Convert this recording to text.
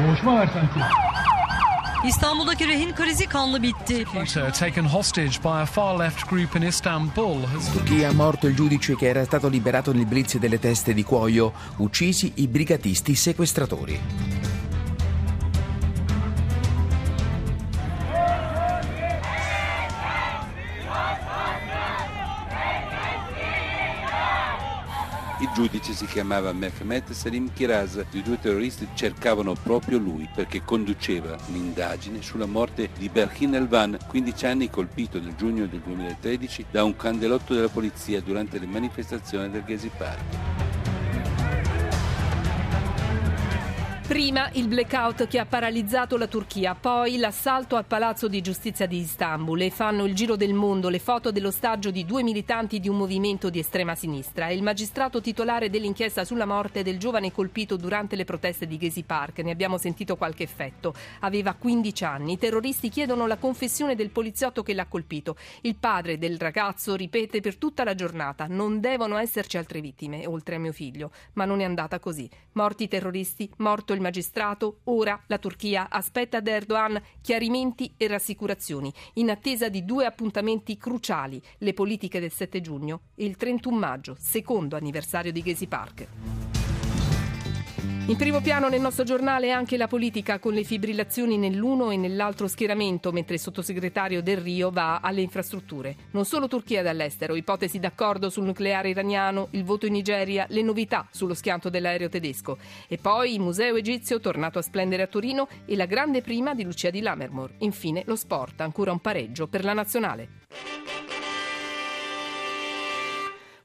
Boğuşma var sanki. İstanbul'daki rehin krizi kanlı bitti. Computer taken hostage by a far left group in Istanbul has Turchia morto il giudice che era stato liberato nel blitz delle teste di cuoio, uccisi i brigatisti sequestratori. Il giudice si chiamava Mehmet Salim Kiraz. I due terroristi cercavano proprio lui perché conduceva un'indagine sulla morte di Berkin Elvan, 15 anni colpito nel giugno del 2013 da un candelotto della polizia durante le manifestazioni del Gezi Park. Prima il blackout che ha paralizzato la Turchia, poi l'assalto al palazzo di giustizia di Istanbul e fanno il giro del mondo le foto dell'ostaggio di due militanti di un movimento di estrema sinistra. Il magistrato titolare dell'inchiesta sulla morte del giovane colpito durante le proteste di Gezi Park, ne abbiamo sentito qualche effetto. Aveva 15 anni. I terroristi chiedono la confessione del poliziotto che l'ha colpito. Il padre del ragazzo ripete per tutta la giornata: non devono esserci altre vittime, oltre a mio figlio. Ma non è andata così. Morti i terroristi, morto il magistrato, ora la Turchia aspetta da Erdogan chiarimenti e rassicurazioni, in attesa di due appuntamenti cruciali, le politiche del 7 giugno e il 31 maggio, secondo anniversario di Gezi Park. In primo piano nel nostro giornale anche la politica con le fibrillazioni nell'uno e nell'altro schieramento, mentre il sottosegretario Del Rio va alle infrastrutture. Non solo Turchia dall'estero, ipotesi d'accordo sul nucleare iraniano, il voto in Nigeria, le novità sullo schianto dell'aereo tedesco. E poi il museo egizio tornato a splendere a Torino e la grande prima di Lucia di Lammermoor. Infine lo sport, ancora un pareggio per la nazionale.